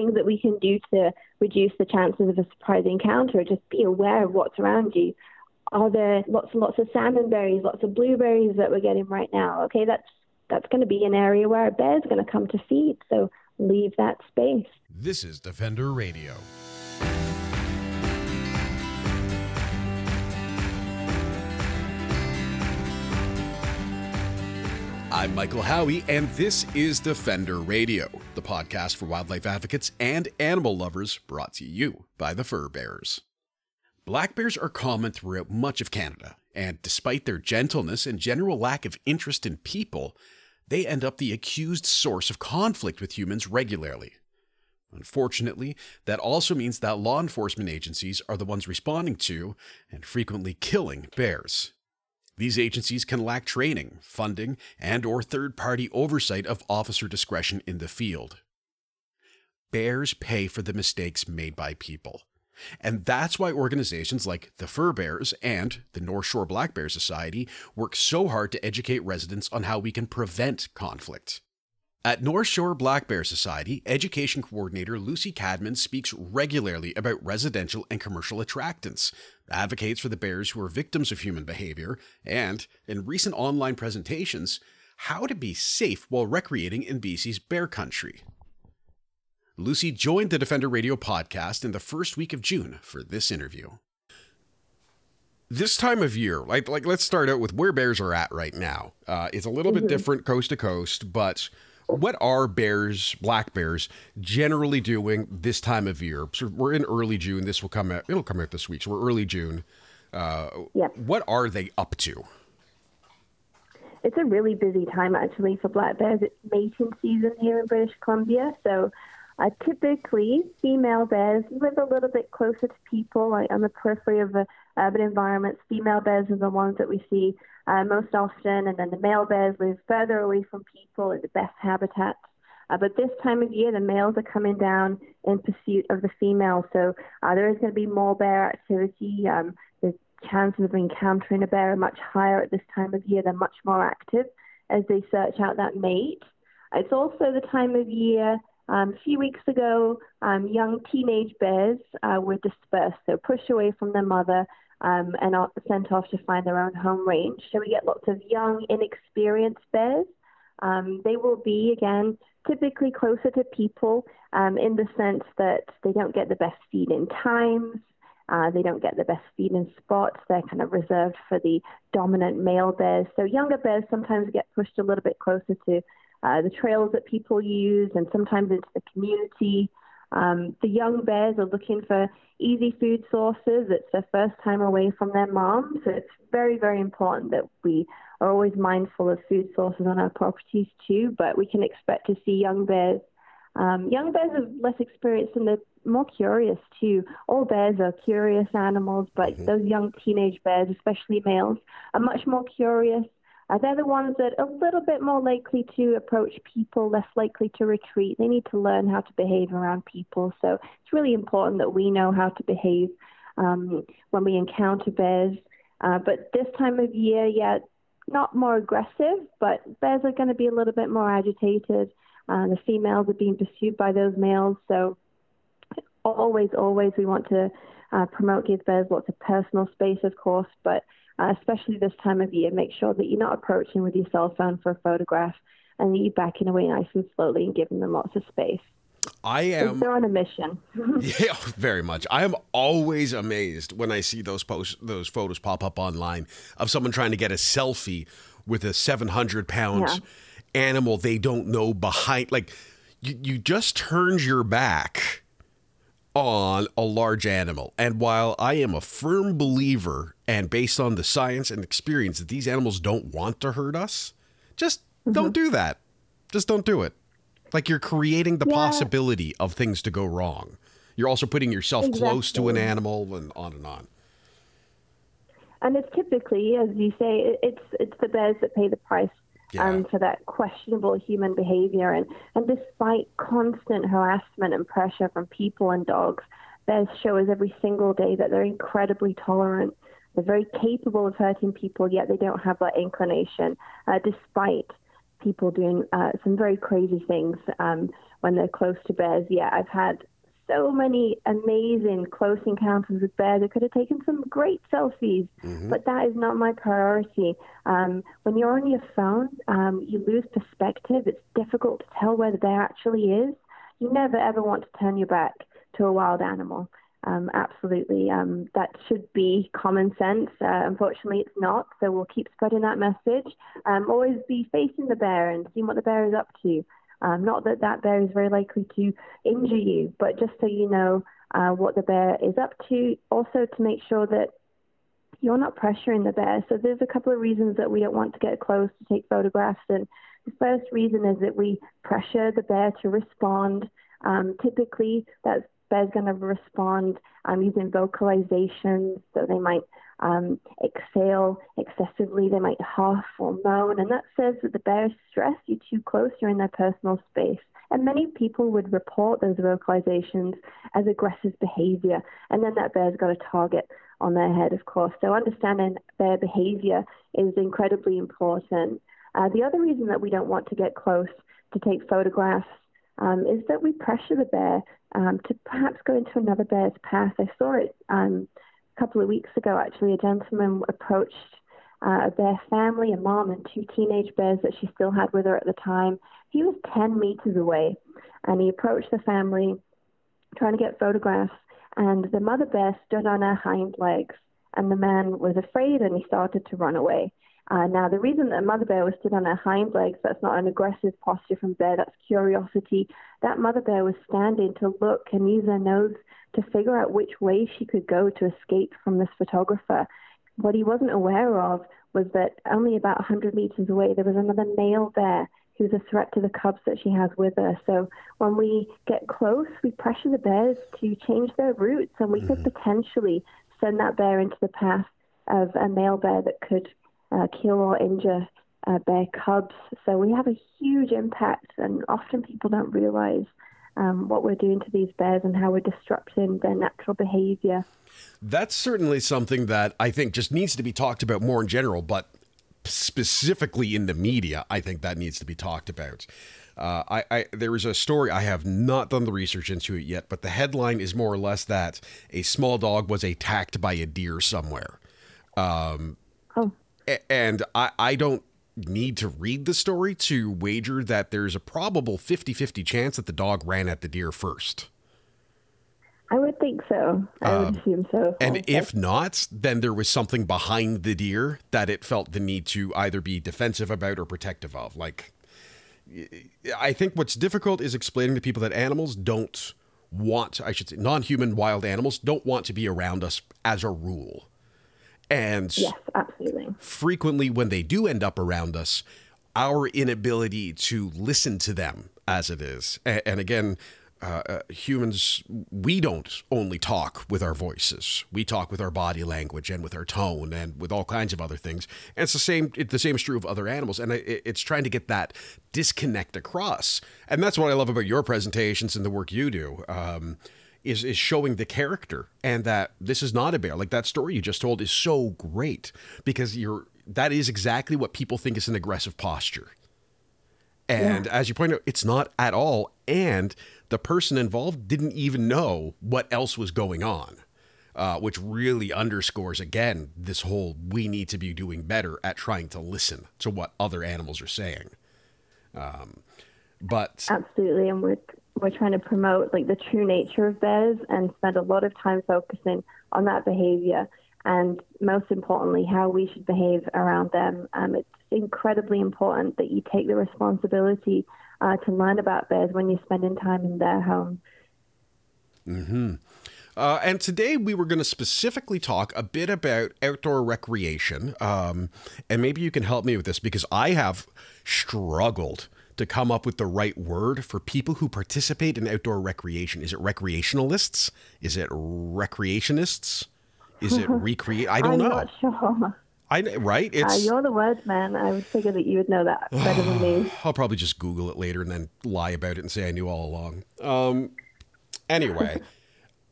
things that we can do to reduce the chances of a surprise encounter. Just be aware of what's around you. Are there lots and lots of salmon berries, lots of blueberries that we're getting right now? Okay, that's that's going to be an area where a bear's going to come to feed. So leave that space. This is Defender Radio. I'm Michael Howie, and this is Defender Radio, the podcast for wildlife advocates and animal lovers brought to you by the Fur Bearers. Black bears are common throughout much of Canada, and despite their gentleness and general lack of interest in people, they end up the accused source of conflict with humans regularly. Unfortunately, that also means that law enforcement agencies are the ones responding to and frequently killing bears. These agencies can lack training, funding, and or third-party oversight of officer discretion in the field. Bears pay for the mistakes made by people. And that's why organizations like the Fur Bearers and the North Shore Black Bear Society work so hard to educate residents on how we can prevent conflict. At North Shore Black Bear Society, education coordinator Lucy Cadman speaks regularly about residential and commercial attractants, advocates for the bears who are victims of human behavior, and, in recent online presentations, how to be safe while recreating in BC's bear country. Lucy joined the Defender Radio podcast in the first week of June for this interview. This time of year, like like let's start out with where bears are at right now. Uh, it's a little mm-hmm. bit different coast to coast, but what are bears, black bears, generally doing this time of year? So we're in early June. This will come out. It'll come out this week. So we're early June. Uh, yep. What are they up to? It's a really busy time actually for black bears. It's mating season here in British Columbia, so uh, typically, female bears live a little bit closer to people, like on the periphery of the urban environments. Female bears are the ones that we see uh, most often, and then the male bears live further away from people in the best habitats. Uh, but this time of year, the males are coming down in pursuit of the females, so uh, there is going to be more bear activity. Um, the chances of encountering a bear are much higher at this time of year. They're much more active as they search out that mate. It's also the time of year um, a few weeks ago, um, young teenage bears uh, were dispersed, so pushed away from their mother um, and are sent off to find their own home range. So we get lots of young, inexperienced bears. Um, they will be, again, typically closer to people um, in the sense that they don't get the best feeding times. Uh, they don't get the best feeding spots. They're kind of reserved for the dominant male bears. So younger bears sometimes get pushed a little bit closer to uh, the trails that people use, and sometimes into the community. Um, the young bears are looking for easy food sources. It's their first time away from their mom, so it's very, very important that we are always mindful of food sources on our properties too. But we can expect to see young bears. Um, young bears are less experienced and they're more curious too. All bears are curious animals, but mm-hmm. those young teenage bears, especially males, are much more curious uh, they're the ones that are a little bit more likely to approach people, less likely to retreat. They need to learn how to behave around people. So it's really important that we know how to behave um, when we encounter bears. Uh, but this time of year, yeah, not more aggressive, but bears are going to be a little bit more agitated. Uh, the females are being pursued by those males. So always, always, we want to uh, promote give bears lots of personal space, of course, but uh, especially this time of year. Make sure that you're not approaching with your cell phone for a photograph and that you're backing away nice and slowly and giving them lots of space. I am. They're on a mission. yeah, very much. I am always amazed when I see those posts, those photos pop up online of someone trying to get a selfie with a 700 pounds yeah. animal they don't know behind. Like, you, you just turned your back on a large animal. And while I am a firm believer and based on the science and experience that these animals don't want to hurt us, just mm-hmm. don't do that. Just don't do it. Like you're creating the yeah. possibility of things to go wrong. You're also putting yourself exactly. close to an animal and on and on. And it's typically, as you say, it's it's the bears that pay the price yeah. um, for that questionable human behavior. And, and despite constant harassment and pressure from people and dogs, bears show us every single day that they're incredibly tolerant. They're very capable of hurting people, yet they don't have that inclination, uh, despite people doing uh, some very crazy things. Um, when they're close to bears. Yeah, I've had so many amazing close encounters with bears. I could have taken some great selfies, mm-hmm. but that is not my priority. Um, when you're on your phone, um, you lose perspective. It's difficult to tell where the bear actually is. You never ever want to turn your back to a wild animal. Um, absolutely, um, that should be common sense. Uh, unfortunately, it's not, so we'll keep spreading that message. Um, always be facing the bear and seeing what the bear is up to. Um, not that that bear is very likely to injure you, but just so you know uh, what the bear is up to. Also, to make sure that you're not pressuring the bear. So there's a couple of reasons that we don't want to get close to take photographs. And the first reason is that we pressure the bear to respond. Um, typically, that bear's going to respond um, using vocalizations. So they might um, exhale excessively. They might huff or moan, and that says that the bear is stressed. You're too close. You're in their personal space. And many people would report those vocalizations as aggressive behavior, and then that bear's got a target on their head, of course. So understanding bear behavior is incredibly important. Uh, the other reason that we don't want to get close to take photographs um, is that we pressure the bear um, to perhaps go into another bear's path. I saw it um, couple of weeks ago, actually, a gentleman approached uh, a bear family, a mom and two teenage bears that she still had with her at the time. He was 10 meters away, and he approached the family trying to get photographs, and the mother bear stood on her hind legs, and the man was afraid and he started to run away. Uh, now, the reason that mother bear was stood on her hind legs, that's not an aggressive posture from bear, that's curiosity. That mother bear was standing to look and use her nose to figure out which way she could go to escape from this photographer. What he wasn't aware of was that only about 100 meters away there was another male bear who's a threat to the cubs that she has with her. So when we get close, we pressure the bears to change their routes, and we mm-hmm. could potentially send that bear into the path of a male bear that could uh, kill or injure uh, bear cubs. So we have a huge impact, and often people don't realize um, what we're doing to these bears and how we're disrupting their natural behavior. That's certainly something that I think just needs to be talked about more in general, but specifically in the media, I think that needs to be talked about. Uh, I, I, there is a story I have not done the research into it yet, but the headline is more or less that a small dog was attacked by a deer somewhere. Um. And I, I don't need to read the story to wager that there's a probable 50 50 chance that the dog ran at the deer first. I would think so. I would um, assume so. And okay. if not, then there was something behind the deer that it felt the need to either be defensive about or protective of. Like, I think what's difficult is explaining to people that animals don't want, I should say, non human wild animals don't want to be around us as a rule. And yes, absolutely. Frequently, when they do end up around us, our inability to listen to them as it is, and, and again, uh, uh, humans, we don't only talk with our voices. We talk with our body language and with our tone and with all kinds of other things. And it's the same. It, the same is true of other animals. And it, it's trying to get that disconnect across. And that's what I love about your presentations and the work you do. Um, is is showing the character and that this is not a bear. Like that story you just told is so great because you're that is exactly what people think is an aggressive posture. And yeah. as you point out, it's not at all. And the person involved didn't even know what else was going on, uh, which really underscores again this whole we need to be doing better at trying to listen to what other animals are saying. Um, but absolutely, and we're we're trying to promote like the true nature of bears and spend a lot of time focusing on that behavior and most importantly how we should behave around them. Um, it's incredibly important that you take the responsibility uh, to learn about bears when you're spending time in their home. Hmm. Uh, and today we were going to specifically talk a bit about outdoor recreation. Um, and maybe you can help me with this because I have struggled to come up with the right word for people who participate in outdoor recreation. Is it recreationalists? Is it recreationists? Is it recreate? I don't I'm know. Not sure. I right. Uh, it's uh, you're the words man. I would figure that you would know that better than me. I'll probably just Google it later and then lie about it and say I knew all along. Um, anyway.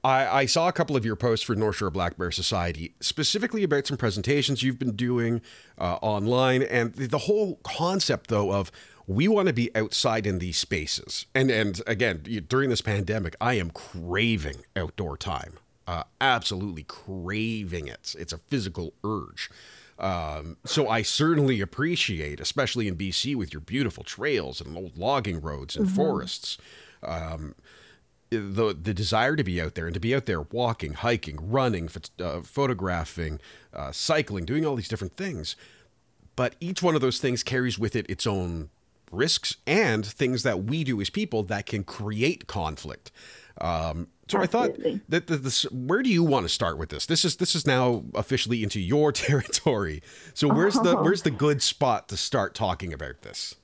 I, I, saw a couple of your posts for North Shore Black Bear Society, specifically about some presentations you've been doing uh, online, and the whole concept, though, of we want to be outside in these spaces. And and again, during this pandemic, I am craving outdoor time. Uh, absolutely craving it. It's a physical urge. Um, so I certainly appreciate, especially in BC with your beautiful trails and old logging roads and mm-hmm. forests, um, the the desire to be out there and to be out there walking, hiking, running, uh, photographing, uh, cycling, doing all these different things. But each one of those things carries with it its own risks and things that we do as people that can create conflict. Um, so Absolutely. I thought that, this, where do you want to start with this? This is this is now officially into your territory. So where's oh. the where's the good spot to start talking about this?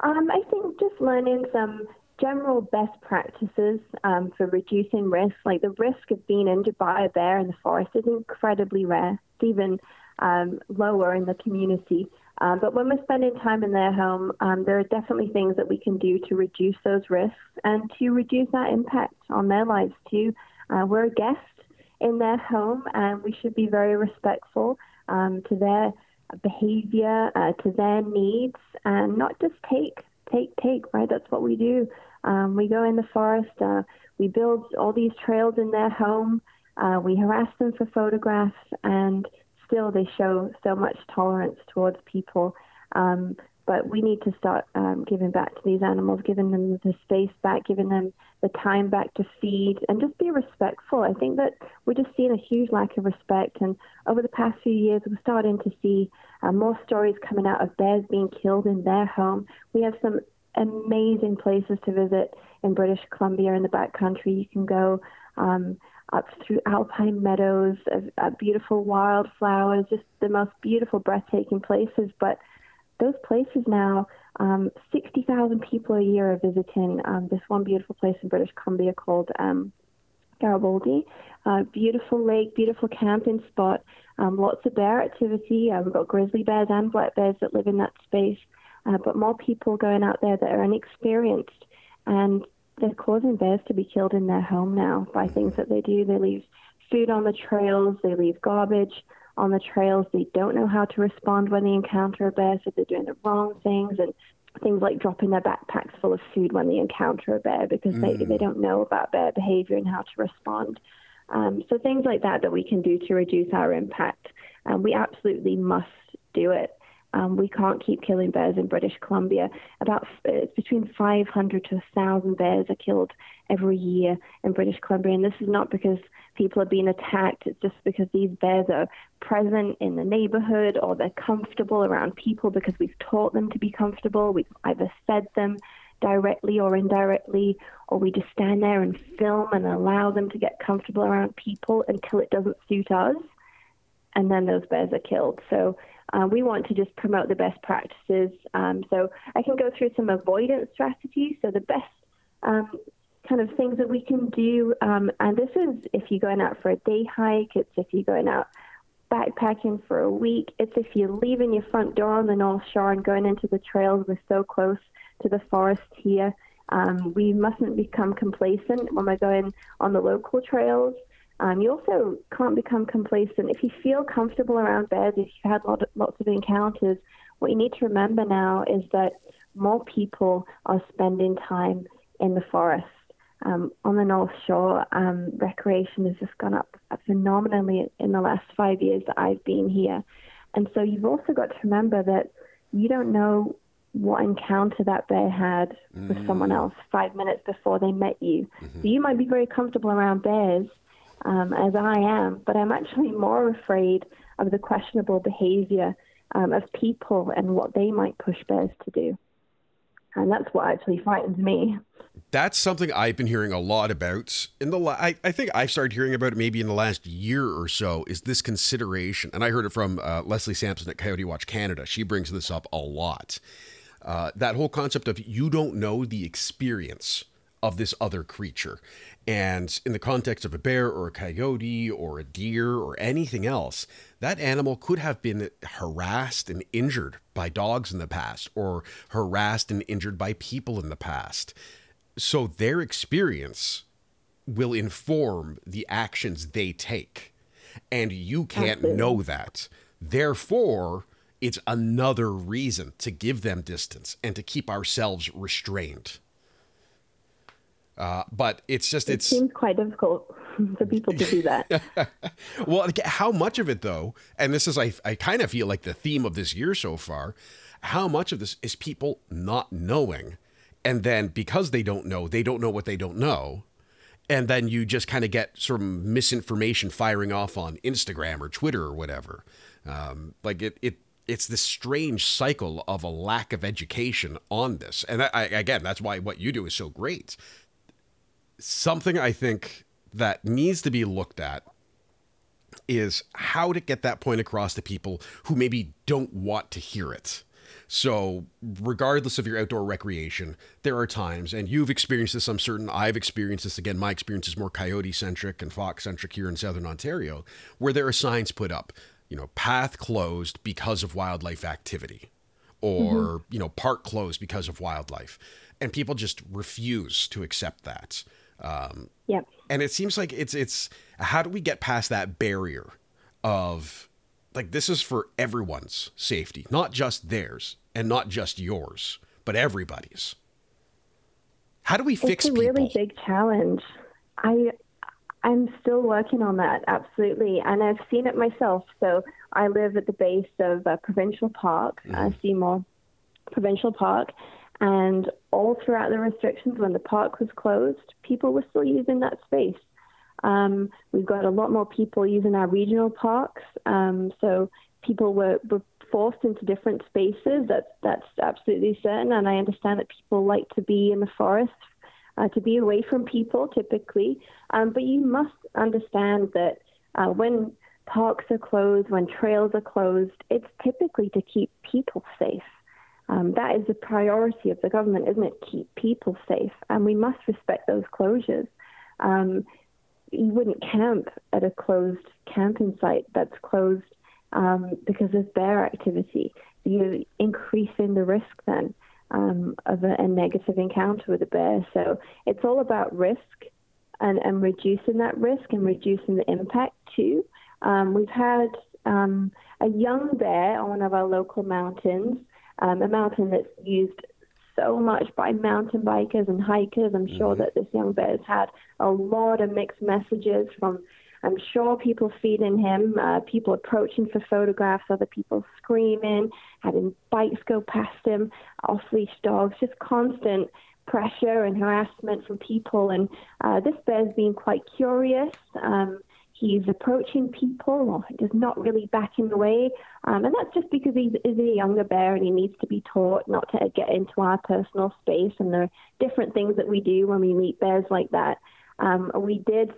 Um, I think just learning some general best practices um, for reducing risk. Like the risk of being injured by a bear in the forest is incredibly rare, It's even um, lower in the community. Um, but when we're spending time in their home, um, there are definitely things that we can do to reduce those risks and to reduce that impact on their lives too. Uh, we're a guest in their home, and we should be very respectful um, to their behavior, uh, to their needs, and not just take, take, take. Right? That's what we do. Um, we go in the forest. Uh, we build all these trails in their home. Uh, we harass them for photographs, and still they show so much tolerance towards people. Um, but we need to start um, giving back to these animals, giving them the space back, giving them the time back to feed, and just be respectful. I think that we're just seeing a huge lack of respect. And over the past few years, we're starting to see uh, more stories coming out of bears being killed in their home. We have some amazing places to visit in British Columbia in the backcountry. You can go. Um, up through alpine meadows, of, uh, beautiful wildflowers, just the most beautiful, breathtaking places. But those places now, um, 60,000 people a year are visiting um, this one beautiful place in British Columbia called um, Garibaldi. Uh, beautiful lake, beautiful camping spot, um, lots of bear activity. Uh, we've got grizzly bears and black bears that live in that space, uh, but more people going out there that are inexperienced. And they're causing bears to be killed in their home now by things that they do. They leave food on the trails, they leave garbage on the trails. They don't know how to respond when they encounter a bear, so they're doing the wrong things and things like dropping their backpacks full of food when they encounter a bear because mm. they, they don't know about bear behavior and how to respond. Um, so things like that that we can do to reduce our impact. Um, we absolutely must do it. Um, we can't keep killing bears in British Columbia. About it's between 500 to 1,000 bears are killed every year in British Columbia, and this is not because people are being attacked. It's just because these bears are present in the neighborhood or they're comfortable around people because we've taught them to be comfortable. We've either fed them directly or indirectly, or we just stand there and film and allow them to get comfortable around people until it doesn't suit us, and then those bears are killed. So uh, we want to just promote the best practices. Um, so I can go through some avoidance strategies. So the best um, kind of things that we can do, um, and this is if you're going out for a day hike, it's if you're going out backpacking for a week, it's if you're leaving your front door on the North Shore and going into the trails. We're so close to the forest here. Um, we mustn't become complacent when we're going on the local trails. Um, you also can't become complacent. If you feel comfortable around bears, if you've had lot, lots of encounters, what you need to remember now is that more people are spending time in the forest. Um, on the North Shore, um, recreation has just gone up phenomenally in the last five years that I've been here. And so you've also got to remember that you don't know what encounter that bear had with mm-hmm. someone else five minutes before they met you. Mm-hmm. So you might be very comfortable around bears, um, as I am, but I'm actually more afraid of the questionable behavior um, of people and what they might push bears to do. And that's what actually frightens me. That's something I've been hearing a lot about in the. La- I, I think I've started hearing about it maybe in the last year or so. Is this consideration? And I heard it from uh, Lesley Sampson at Coyote Watch Canada. She brings this up a lot. Uh, that whole concept of you don't know the experience of this other creature. And in the context of a bear or a coyote or a deer or anything else, that animal could have been harassed and injured by dogs in the past or harassed and injured by people in the past. So their experience will inform the actions they take. And you can't Absolutely. know that. Therefore, it's another reason to give them distance and to keep ourselves restrained. Uh, but it's just it it's seems quite difficult for people to do that. well, how much of it though, and this is I I kind of feel like the theme of this year so far, how much of this is people not knowing, and then because they don't know, they don't know what they don't know, and then you just kind of get sort of misinformation firing off on Instagram or Twitter or whatever. Um, like it it it's this strange cycle of a lack of education on this, and I, again, that's why what you do is so great something I think that needs to be looked at is how to get that point across to people who maybe don't want to hear it. So, regardless of your outdoor recreation, there are times, and you've experienced this, I'm certain I've experienced this. Again, my experience is more coyote centric and fox centric here in southern Ontario, where there are signs put up, you know, path closed because of wildlife activity, or, mm-hmm. you know, park closed because of wildlife. And people just refuse to accept that. Um, yep. And it seems like it's it's how do we get past that barrier of like this is for everyone's safety, not just theirs and not just yours, but everybody's. How do we fix it? It's a people? really big challenge. I I'm still working on that, absolutely, and I've seen it myself. So I live at the base of a Provincial Park, mm-hmm. uh, Seymour Provincial Park, and all throughout the restrictions, when the park was closed, people were still using that space. Um, we've got a lot more people using our regional parks. Um, so people were, were forced into different spaces. That's that's absolutely certain. And I understand that people like to be in the forest, uh, to be away from people typically. Um, but you must understand that uh, when parks are closed, when trails are closed, it's typically to keep people safe. Um, that is the priority of the government, isn't it? Keep people safe, and we must respect those closures. Um, you wouldn't camp at a closed camping site that's closed um, because of bear activity. You're increasing the risk then um, of a, a, negative encounter with a bear. So it's all about risk and, and reducing that risk and reducing the impact too. Um, we've had um, a young bear on one of our local mountains um, a mountain that's used so much by mountain bikers and hikers. I'm sure mm-hmm. that this young bear has had a lot of mixed messages from, I'm sure, people feeding him, uh, people approaching for photographs, other people screaming, having bikes go past him, off leash dogs, just constant pressure and harassment from people. And uh, this bear's been quite curious. Um, He's approaching people or does not really backing away. Um, and that's just because he's, he's a younger bear and he needs to be taught not to get into our personal space. And there are different things that we do when we meet bears like that. Um, we did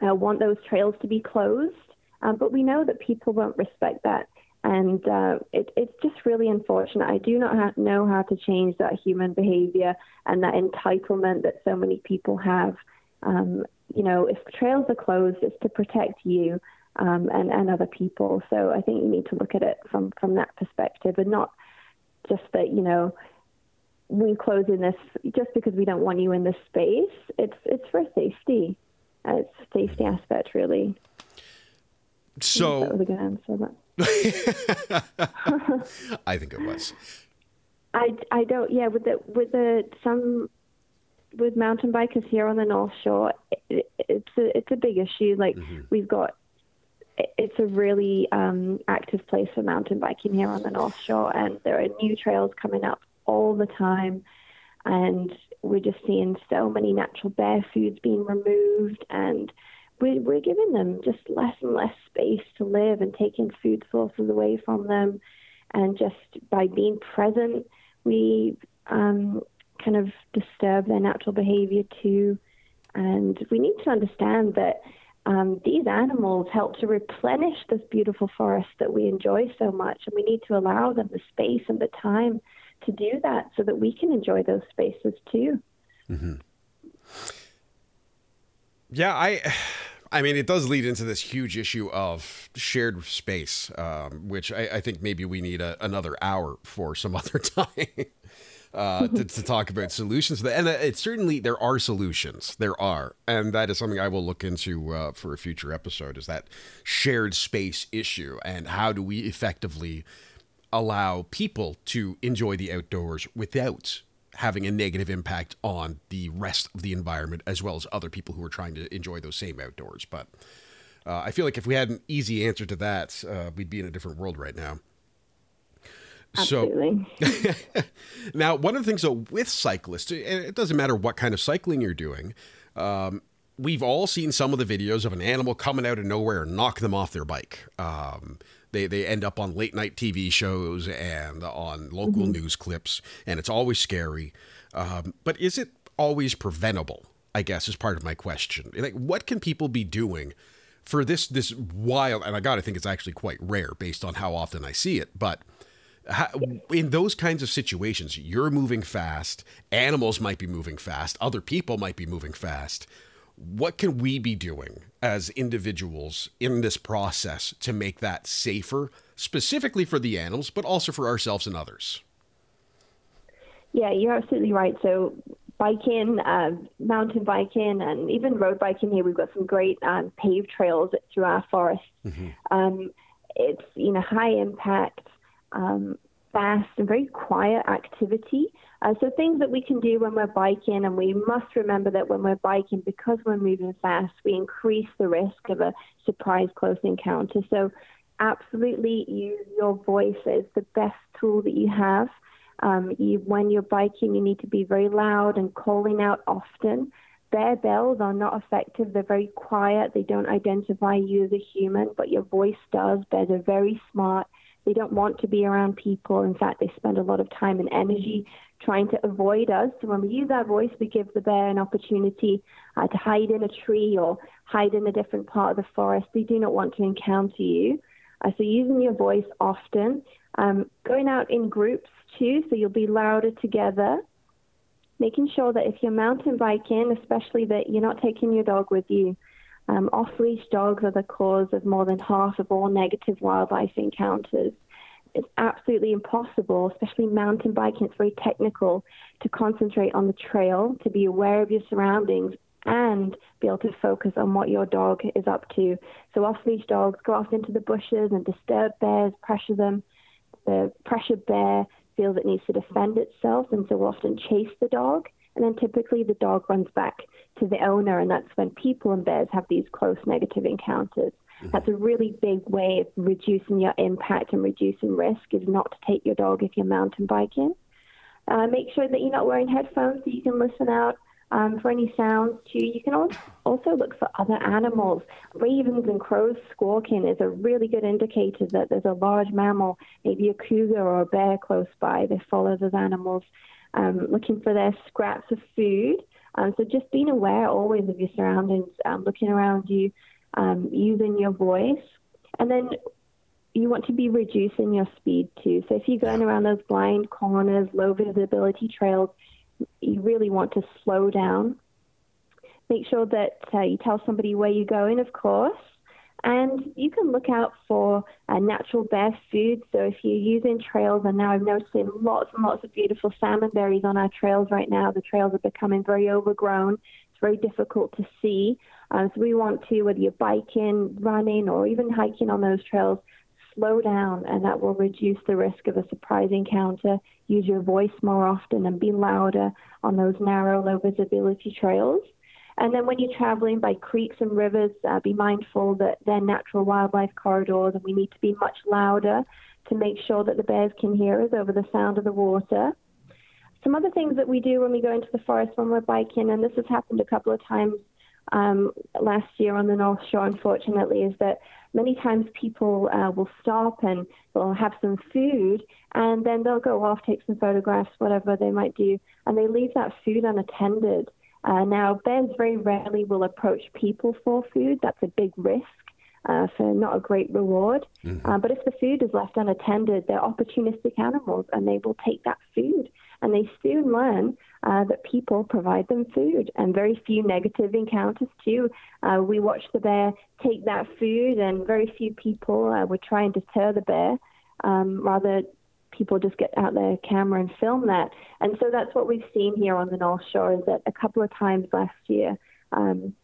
uh, want those trails to be closed, um, but we know that people won't respect that. And uh, it, it's just really unfortunate. I do not know how to change that human behavior and that entitlement that so many people have. Um, you know, if trails are closed, it's to protect you um, and, and other people. So I think you need to look at it from, from that perspective and not just that, you know, we close in this just because we don't want you in this space. It's it's for safety. Uh, it's safety aspect really. So that was a good answer. But... I think it was. I, I don't yeah with the with the some with mountain bikers here on the North Shore, it, it's a it's a big issue. Like mm-hmm. we've got, it's a really um, active place for mountain biking here on the North Shore, and there are new trails coming up all the time, and we're just seeing so many natural bear foods being removed, and we're, we're giving them just less and less space to live, and taking food sources away from them, and just by being present, we um, kind of disturb their natural behavior too. And we need to understand that um, these animals help to replenish this beautiful forest that we enjoy so much, and we need to allow them the space and the time to do that so that we can enjoy those spaces too. Mm-hmm. Yeah, I. I mean, it does lead into this huge issue of shared space, um, which I, I, think maybe we need a, another hour for some other time uh, to, to, talk about solutions. And uh, it certainly there are solutions. There are, and that is something I will look into uh, for a future episode. Is that shared space issue, and how do we effectively allow people to enjoy the outdoors without having a negative impact on the rest of the environment as well as other people who are trying to enjoy those same outdoors. But uh, I feel like if we had an easy answer to that, uh, we'd be in a different world right now. Absolutely. So now, one of the things though with cyclists, and it doesn't matter what kind of cycling you're doing. Um, we've all seen some of the videos of an animal coming out of nowhere and knock them off their bike. Um, they, they end up on late night TV shows and on local mm-hmm. news clips, and it's always scary. Um, but is it always preventable? I guess is part of my question. Like, what can people be doing for this this wild? And I got to think it's actually quite rare based on how often I see it. But how, in those kinds of situations, you're moving fast. Animals might be moving fast. Other people might be moving fast what can we be doing as individuals in this process to make that safer, specifically for the animals, but also for ourselves and others? Yeah, you're absolutely right. So, biking, uh, mountain biking, and even road biking here, we've got some great um, paved trails through our forest. Mm-hmm. Um, it's you know high impact, um, fast, and very quiet activity. Uh, so things that we can do when we're biking, and we must remember that when we're biking, because we're moving fast, we increase the risk of a surprise close encounter. So absolutely use your voice as the best tool that you have. Um, you, when you're biking, you need to be very loud and calling out often. Bear bells are not effective. They're very quiet. They don't identify you as a human, but your voice does. Bears are very smart. They don't want to be around people. In fact, they spend a lot of time and energy trying to avoid us. So when we use our voice, we give the bear an opportunity uh, to hide in a tree or hide in a different part of the forest. They do not want to encounter you. Uh, so using your voice often, um, going out in groups too, so you'll be louder together. Making sure that if you're mountain biking, especially that you're not taking your dog with you. Um, off leash dogs are the cause of more than half of all negative wildlife encounters it's absolutely impossible, especially mountain biking, it's very technical, to concentrate on the trail, to be aware of your surroundings, and be able to focus on what your dog is up to. So off leash dogs go off into the bushes and disturb bears, pressure them. The pressured bear feels it needs to defend itself, and so will often chase the dog. And then typically the dog runs back to the owner, and that's when people and bears have these close negative encounters. Mm-hmm. That's a really big way of reducing your impact and reducing risk is not to take your dog if you're mountain biking. Uh, make sure that you're not wearing headphones so you can listen out um, for any sounds too. You can also look for other animals. Ravens and crows squawking is a really good indicator that there's a large mammal, maybe a cougar or a bear close by. They follow those animals, um, looking for their scraps of food. Um, so just being aware always of your surroundings, um, looking around you, um, using your voice. And then you want to be reducing your speed too. So if you're going around those blind corners, low visibility trails, you really want to slow down. Make sure that uh, you tell somebody where you're going, of course. And you can look out for uh, natural bear food. So if you're using trails, and now I've noticed lots and lots of beautiful salmon berries on our trails right now. The trails are becoming very overgrown. It's very difficult to see. Um, so we want to, whether you're biking, running, or even hiking on those trails, slow down, and that will reduce the risk of a surprise encounter. Use your voice more often and be louder on those narrow, low visibility trails. And then when you're traveling by creeks and rivers, uh, be mindful that they're natural wildlife corridors, and we need to be much louder to make sure that the bears can hear us over the sound of the water. Some other things that we do when we go into the forest when we're biking, and this has happened a couple of times um, last year on the North Shore, unfortunately, is that many times people uh, will stop and they'll have some food and then they'll go off, take some photographs, whatever they might do, and they leave that food unattended. Uh, now, bears very rarely will approach people for food. That's a big risk. Uh, for not a great reward. Mm-hmm. Uh, but if the food is left unattended, they're opportunistic animals and they will take that food. And they soon learn uh, that people provide them food and very few negative encounters too. Uh, we watch the bear take that food, and very few people uh, would try and deter the bear. Um, rather, people just get out their camera and film that. And so that's what we've seen here on the North Shore is that a couple of times last year, um,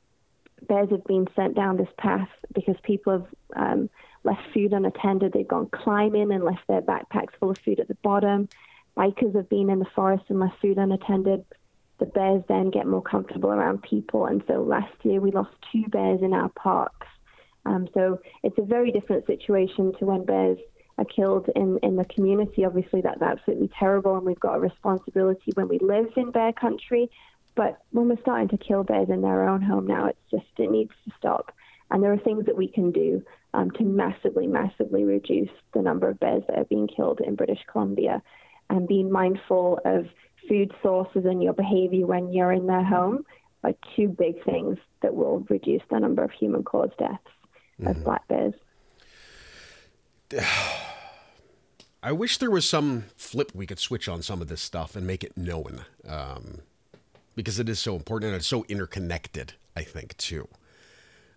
bears have been sent down this path because people have um, left food unattended. They've gone climbing and left their backpacks full of food at the bottom. Bikers have been in the forest and left food unattended. The bears then get more comfortable around people. And so last year we lost two bears in our parks. Um, so it's a very different situation to when bears are killed in, in the community. Obviously, that's absolutely terrible, and we've got a responsibility when we live in bear country. But when we're starting to kill bears in their own home now, it's just, it needs to stop. And there are things that we can do um, to massively, massively reduce the number of bears that are being killed in British Columbia and being mindful of food sources and your behavior when you're in their home are two big things that will reduce the number of human caused deaths mm-hmm. of black bears. I wish there was some flip we could switch on some of this stuff and make it known um, because it is so important and it's so interconnected, I think, too.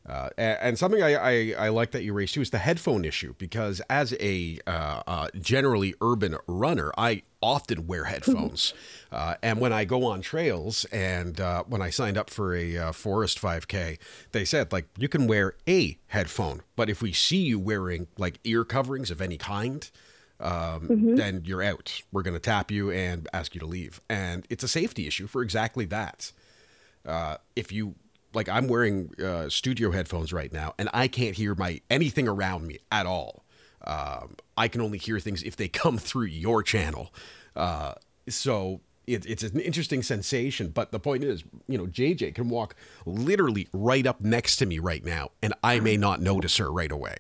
Uh, and, something I, I, I, like that you raised too is the headphone issue because as a uh, uh, generally urban runner, I often wear headphones. Uh, and when I go on trails and uh, when I signed up for a uh, forest 5K, they said like you can wear a headphone, but if we see you wearing like ear coverings of any kind, um, mm-hmm. then you're out. We're going to tap you and ask you to leave. And it's a safety issue for exactly that. if you like I'm wearing uh, studio headphones right now, and I can't hear my anything around me at all. Um, I can only hear things if they come through your channel. Uh, so it, it's an interesting sensation. But the point is, you know, JJ can walk literally right up next to me right now, and I may not notice her right away.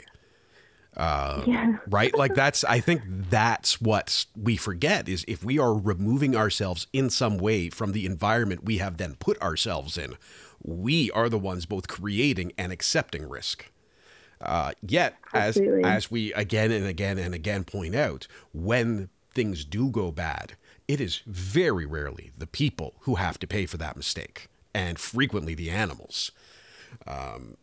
Uh, yeah. right? Like that's, I think that's what we forget is if we are removing ourselves in some way from the environment we have then put ourselves in, we are the ones both creating and accepting risk. Uh, yet, as as we again and again and again point out, when things do go bad, it is very rarely the people who have to pay for that mistake, and frequently the animals. Um,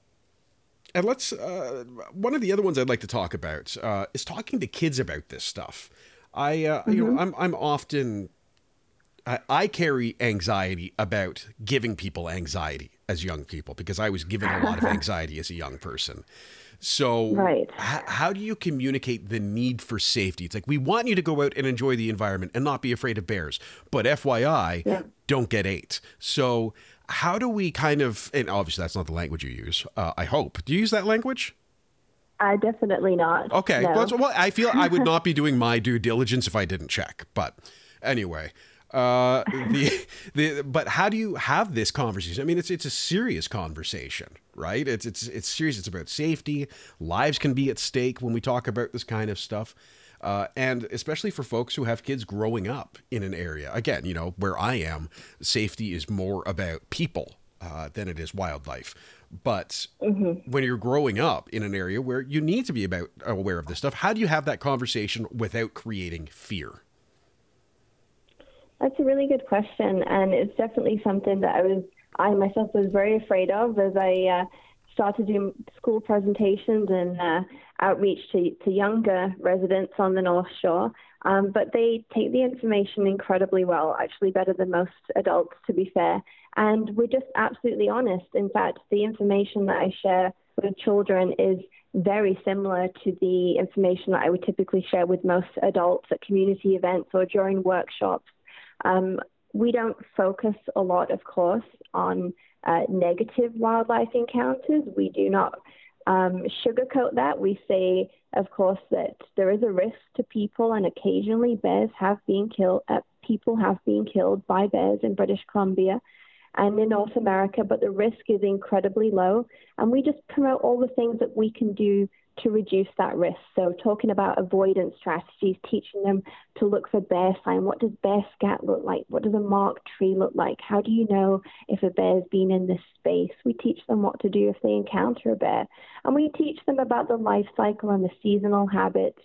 and let's uh, one of the other ones I'd like to talk about uh, is talking to kids about this stuff. I uh, mm-hmm. you know mm-hmm. I'm I'm often I, carry anxiety about giving people anxiety as young people because I was given a lot of anxiety as a young person. So, right. H- how do you communicate the need for safety? It's like we want you to go out and enjoy the environment and not be afraid of bears, but FYI, yeah. don't get ate. So, how do we kind of, and obviously that's not the language you use, uh, I hope. Do you use that language? I definitely not. Okay. No. Well, well, I feel I would not be doing my due diligence if I didn't check. But anyway, uh, the, the, but how do you have this conversation? I mean, it's it's a serious conversation, right? It's it's it's serious. It's about safety. Lives can be at stake when we talk about this kind of stuff. Uh, and especially for folks who have kids growing up in an area. Again, you know, where I am, safety is more about people uh, than it is wildlife. But mm-hmm. when you're growing up in an area where you need to be about aware of this stuff, how do you have that conversation without creating fear? That's a really good question, and it's definitely something that I was I myself was very afraid of as I uh, started doing school presentations and uh, outreach to, to younger residents on the North Shore. Um, but they take the information incredibly well, actually better than most adults, to be fair. And we're just absolutely honest. In fact, the information that I share with children is very similar to the information that I would typically share with most adults at community events or during workshops. Um, we don't focus a lot, of course, on uh, negative wildlife encounters. We do not um, sugarcoat that. We say, of course, that there is a risk to people, and occasionally bears have been killed. Uh, people have been killed by bears in British Columbia and in North America, but the risk is incredibly low. And we just promote all the things that we can do to reduce that risk. So, talking about avoidance strategies, teaching them to look for bear sign. What does bear scat look like? What does a marked tree look like? How do you know if a bear's been in this space? We teach them what to do if they encounter a bear. And we teach them about the life cycle and the seasonal habits.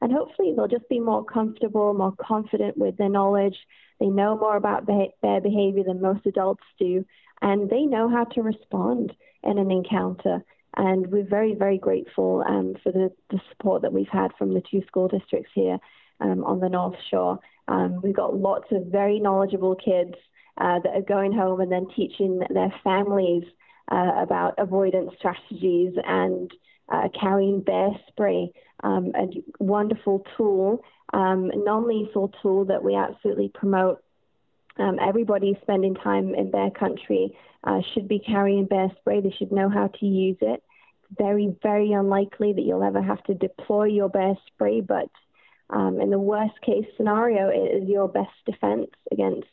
And hopefully, they'll just be more comfortable, more confident with their knowledge. They know more about bear behavior than most adults do, and they know how to respond in an encounter. And we're very, very grateful um, for the, the, support that we've had from the two school districts here um, on the North Shore. Um, we've got lots of very knowledgeable kids uh, that are going home and then teaching their families uh, about avoidance strategies and uh, carrying bear spray, um, a wonderful tool, um, non-lethal tool that we absolutely promote. Um, everybody spending time in bear country uh, should be carrying bear spray. They should know how to use it. It's very, very unlikely that you'll ever have to deploy your bear spray, but um, in the worst case scenario, it is your best defense against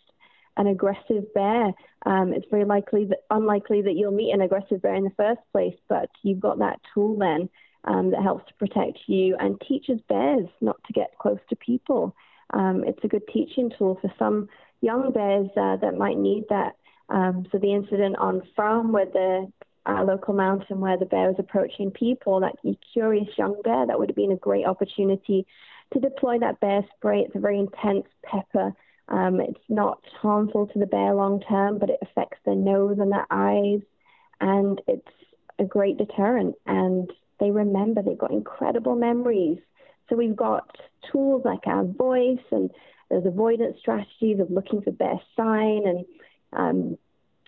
an aggressive bear. Um, it's very likely that unlikely that you'll meet an aggressive bear in the first place, but you've got that tool then um, that helps to protect you and teaches bears not to get close to people. Um, it's a good teaching tool for some young bears uh, that might need that. Um, so the incident on Fromme, where the uh, local mountain where the bear was approaching people, that curious young bear, that would have been a great opportunity to deploy that bear spray. It's a very intense pepper. Um, it's not harmful to the bear long term, but it affects their nose and their eyes, and it's a great deterrent. And they remember, they've got incredible memories. So we've got tools like our voice, and there's avoidance strategies of looking for bear sign and um,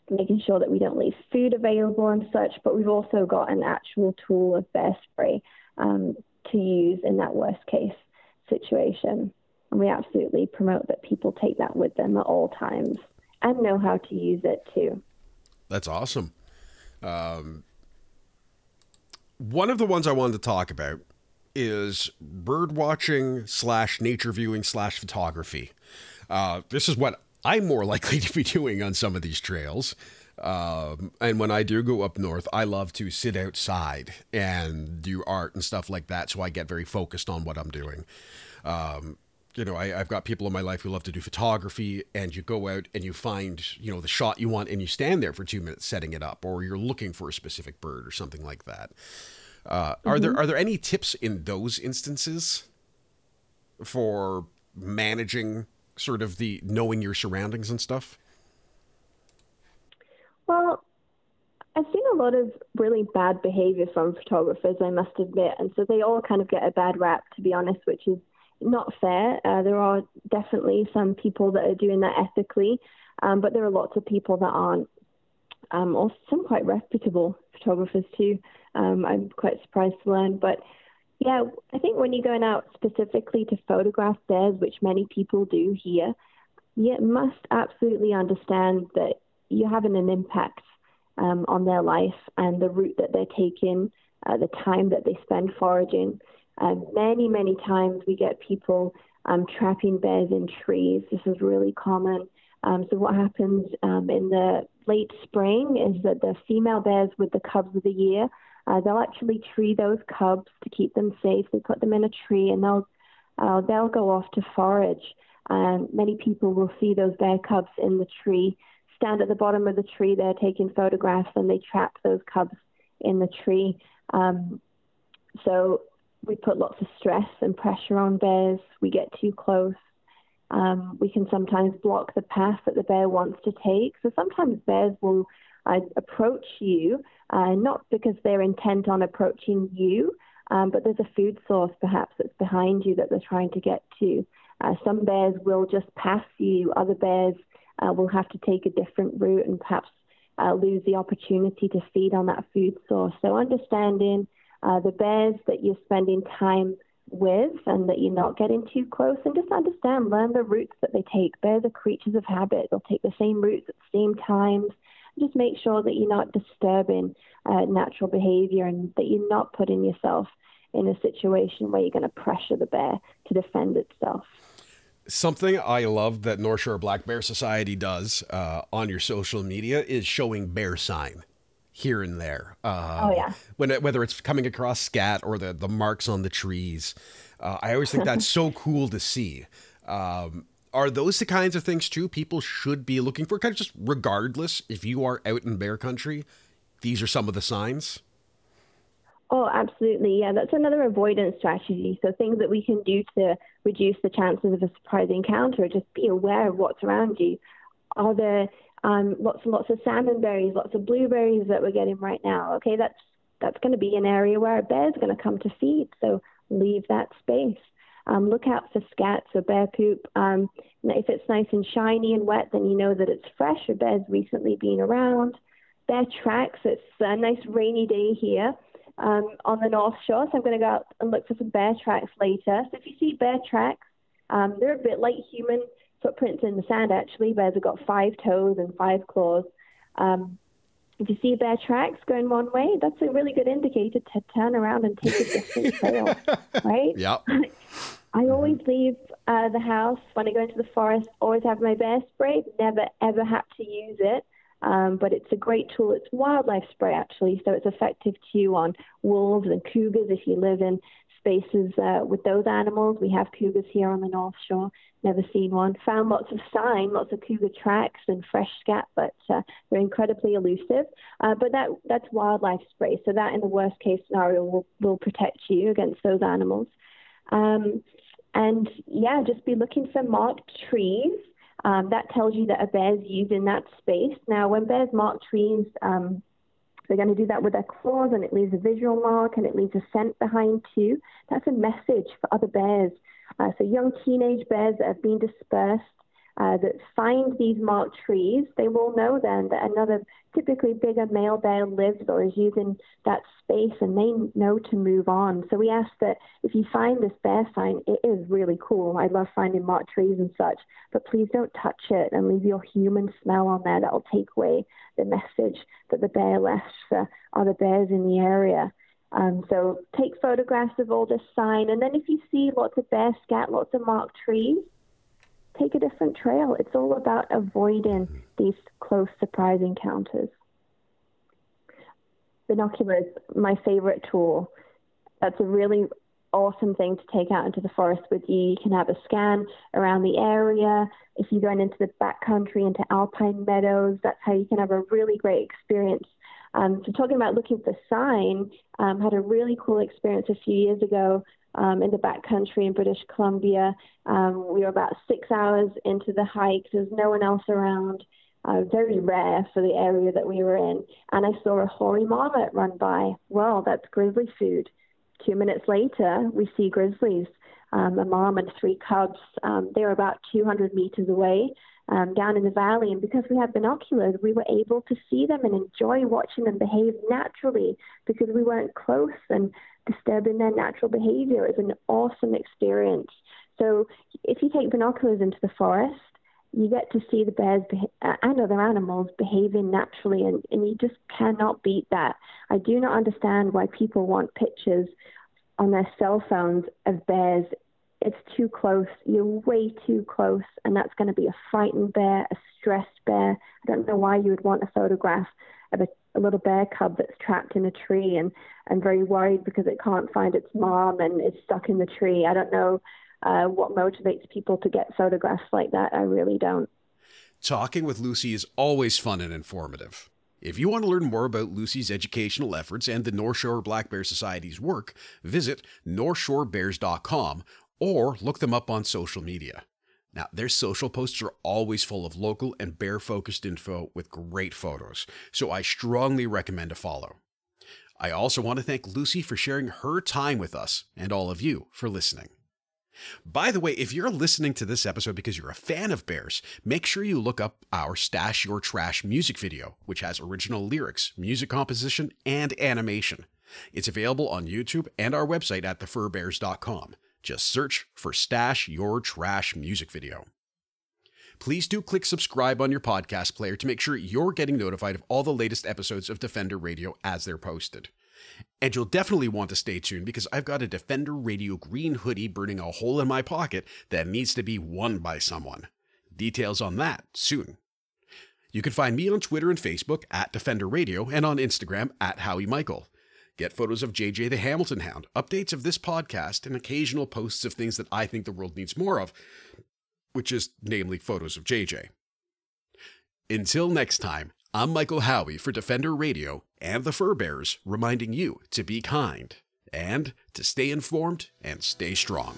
making sure that we don't leave food available and such. But we've also got an actual tool of bear spray um, to use in that worst case situation. And we absolutely promote that people take that with them at all times and know how to use it too. That's awesome. Um, one of the ones I wanted to talk about is bird watching slash nature viewing slash photography. Uh, this is what I'm more likely to be doing on some of these trails. Um, and when I do go up north, I love to sit outside and do art and stuff like that. So I get very focused on what I'm doing. Um, you know, I, have got people in my life who love to do photography, and you go out and you find, you know, the shot you want, and you stand there for two minutes setting it up, or you're looking for a specific bird or something like that. Mm-hmm. Are there are there any tips in those instances for managing sort of the knowing your surroundings and stuff? Well, I've seen a lot of really bad behavior from photographers, I must admit, and so they all kind of get a bad rap, to be honest, which is not fair. Uh, there are definitely some people that are doing that ethically, um, but there are lots of people that aren't. Um, or some quite reputable photographers too. Um, I'm quite surprised to learn, but yeah, I think when you're going out specifically to photograph bears, which many people do here, you must absolutely understand that you're having an impact um, on their life and the route that they're taking, uh, the time that they spend foraging. Um, many, many times we get people um, trapping bears in trees. This is really common. Um, so what happens um, in the late spring is that the female bears with the cubs of the year, uh, they'll actually tree those cubs to keep them safe. They put them in a tree and they'll uh, they'll go off to forage. And many people will see those bear cubs in the tree, stand at the bottom of the tree. They're taking photographs and they trap those cubs in the tree. Um, so we put lots of stress and pressure on bears. We get too close. Um, we can sometimes block the path that the bear wants to take. So sometimes bears will uh, approach you, uh, not because they're intent on approaching you, um, but there's a food source perhaps that's behind you that they're trying to get to. Uh, some bears will just pass you, other bears uh, will have to take a different route and perhaps uh, lose the opportunity to feed on that food source. So understanding uh, the bears that you're spending time with and that you're not getting too close and just understand, learn the routes that they take. Bears are creatures of habit. They'll take the same routes at the same times. Just make sure that you're not disturbing uh, natural behavior and that you're not putting yourself in a situation where you're going to pressure the bear to defend itself. Something I love that North Shore Black Bear Society does uh, on your social media is showing bear sign here and there. Uh, oh yeah. When it, whether it's coming across scat or the the marks on the trees, uh, I always think that's so cool to see. Um, are those the kinds of things too people should be looking for? Kind of just regardless if you are out in bear country, these are some of the signs. Oh, absolutely. Yeah, that's another avoidance strategy. So things that we can do to reduce the chances of a surprise encounter, just be aware of what's around you. Are there um, lots and lots of salmon berries, lots of blueberries that we're getting right now. Okay, that's that's going to be an area where a bear's going to come to feed. So leave that space. Um, look out for scats or bear poop. Um, if it's nice and shiny and wet, then you know that it's fresh. A bear's recently been around. bear tracks. It's a nice rainy day here um, on the North Shore, so I'm going to go out and look for some bear tracks later. So if you see bear tracks, um, they're a bit like human footprints in the sand, actually. Bears have got five toes and five claws. Um, if you see bear tracks going one way, that's a really good indicator to turn around and take a different trail, right? Yep. I always leave uh, the house when I go into the forest, always have my bear spray, never ever have to use it. Um, but it's a great tool. It's wildlife spray, actually, so it's effective too on wolves and cougars if you live in spaces uh, with those animals. We have cougars here on the North Shore. Never seen one. Found lots of sign, lots of cougar tracks and fresh scat, but uh, they're incredibly elusive. Uh, but that that's wildlife spray, so that in the worst case scenario will, will protect you against those animals. Um, and yeah, just be looking for marked trees. Um, that tells you that a bear's using that space. Now, when bears mark trees, um, they're going to do that with their claws, and it leaves a visual mark and it leaves a scent behind too. That's a message for other bears. Uh, so, young teenage bears that have been dispersed uh, that find these marked trees, they will know then that another typically bigger male bear lives or is using that space and they know to move on. So we ask that if you find this bear sign, it is really cool. I love finding marked trees and such, but please don't touch it and leave your human smell on there. That will take away the message that the bear left for other bears in the area. Um, so take photographs of all this sign, and then if you see lots of bear scat, lots of marked trees, take a different trail. It's all about avoiding these close surprise encounters. Binoculars, my favorite tool. That's a really awesome thing to take out into the forest with you. You can have a scan around the area. If you're going into the backcountry, into alpine meadows, that's how you can have a really great experience. Um, so talking about looking for sign, um, had a really cool experience a few years ago um, in the backcountry in British Columbia. Um, we were about six hours into the hike. There's no one else around. Uh, very rare for the area that we were in. And I saw a hoary marmot run by. Well, that's grizzly food. Two minutes later, we see grizzlies, um, a mom and three cubs. Um, they were about 200 meters away um, down in the valley. And because we had binoculars, we were able to see them and enjoy watching them behave naturally because we weren't close and disturbing their natural behavior. is an awesome experience. So if you take binoculars into the forest, you get to see the bears beha- uh, and other animals behaving naturally, and, and you just cannot beat that. I do not understand why people want pictures on their cell phones of bears it's too close. You're way too close, and that's going to be a frightened bear, a stressed bear. I don't know why you would want a photograph of a, a little bear cub that's trapped in a tree and, and very worried because it can't find its mom and is stuck in the tree. I don't know uh, what motivates people to get photographs like that. I really don't. Talking with Lucy is always fun and informative. If you want to learn more about Lucy's educational efforts and the North Shore Black Bear Society's work, visit northshorebears.com or look them up on social media. Now, their social posts are always full of local and bear focused info with great photos, so I strongly recommend a follow. I also want to thank Lucy for sharing her time with us and all of you for listening. By the way, if you're listening to this episode because you're a fan of bears, make sure you look up our Stash Your Trash music video, which has original lyrics, music composition, and animation. It's available on YouTube and our website at thefurbearers.com. Just search for Stash Your Trash music video. Please do click subscribe on your podcast player to make sure you're getting notified of all the latest episodes of Defender Radio as they're posted. And you'll definitely want to stay tuned because I've got a Defender Radio green hoodie burning a hole in my pocket that needs to be won by someone. Details on that soon. You can find me on Twitter and Facebook at Defender Radio and on Instagram at Howie Michael. Get photos of JJ the Hamilton Hound, updates of this podcast, and occasional posts of things that I think the world needs more of, which is namely photos of JJ. Until next time, I'm Michael Howie for Defender Radio and the Fur Bearers, reminding you to be kind and to stay informed and stay strong.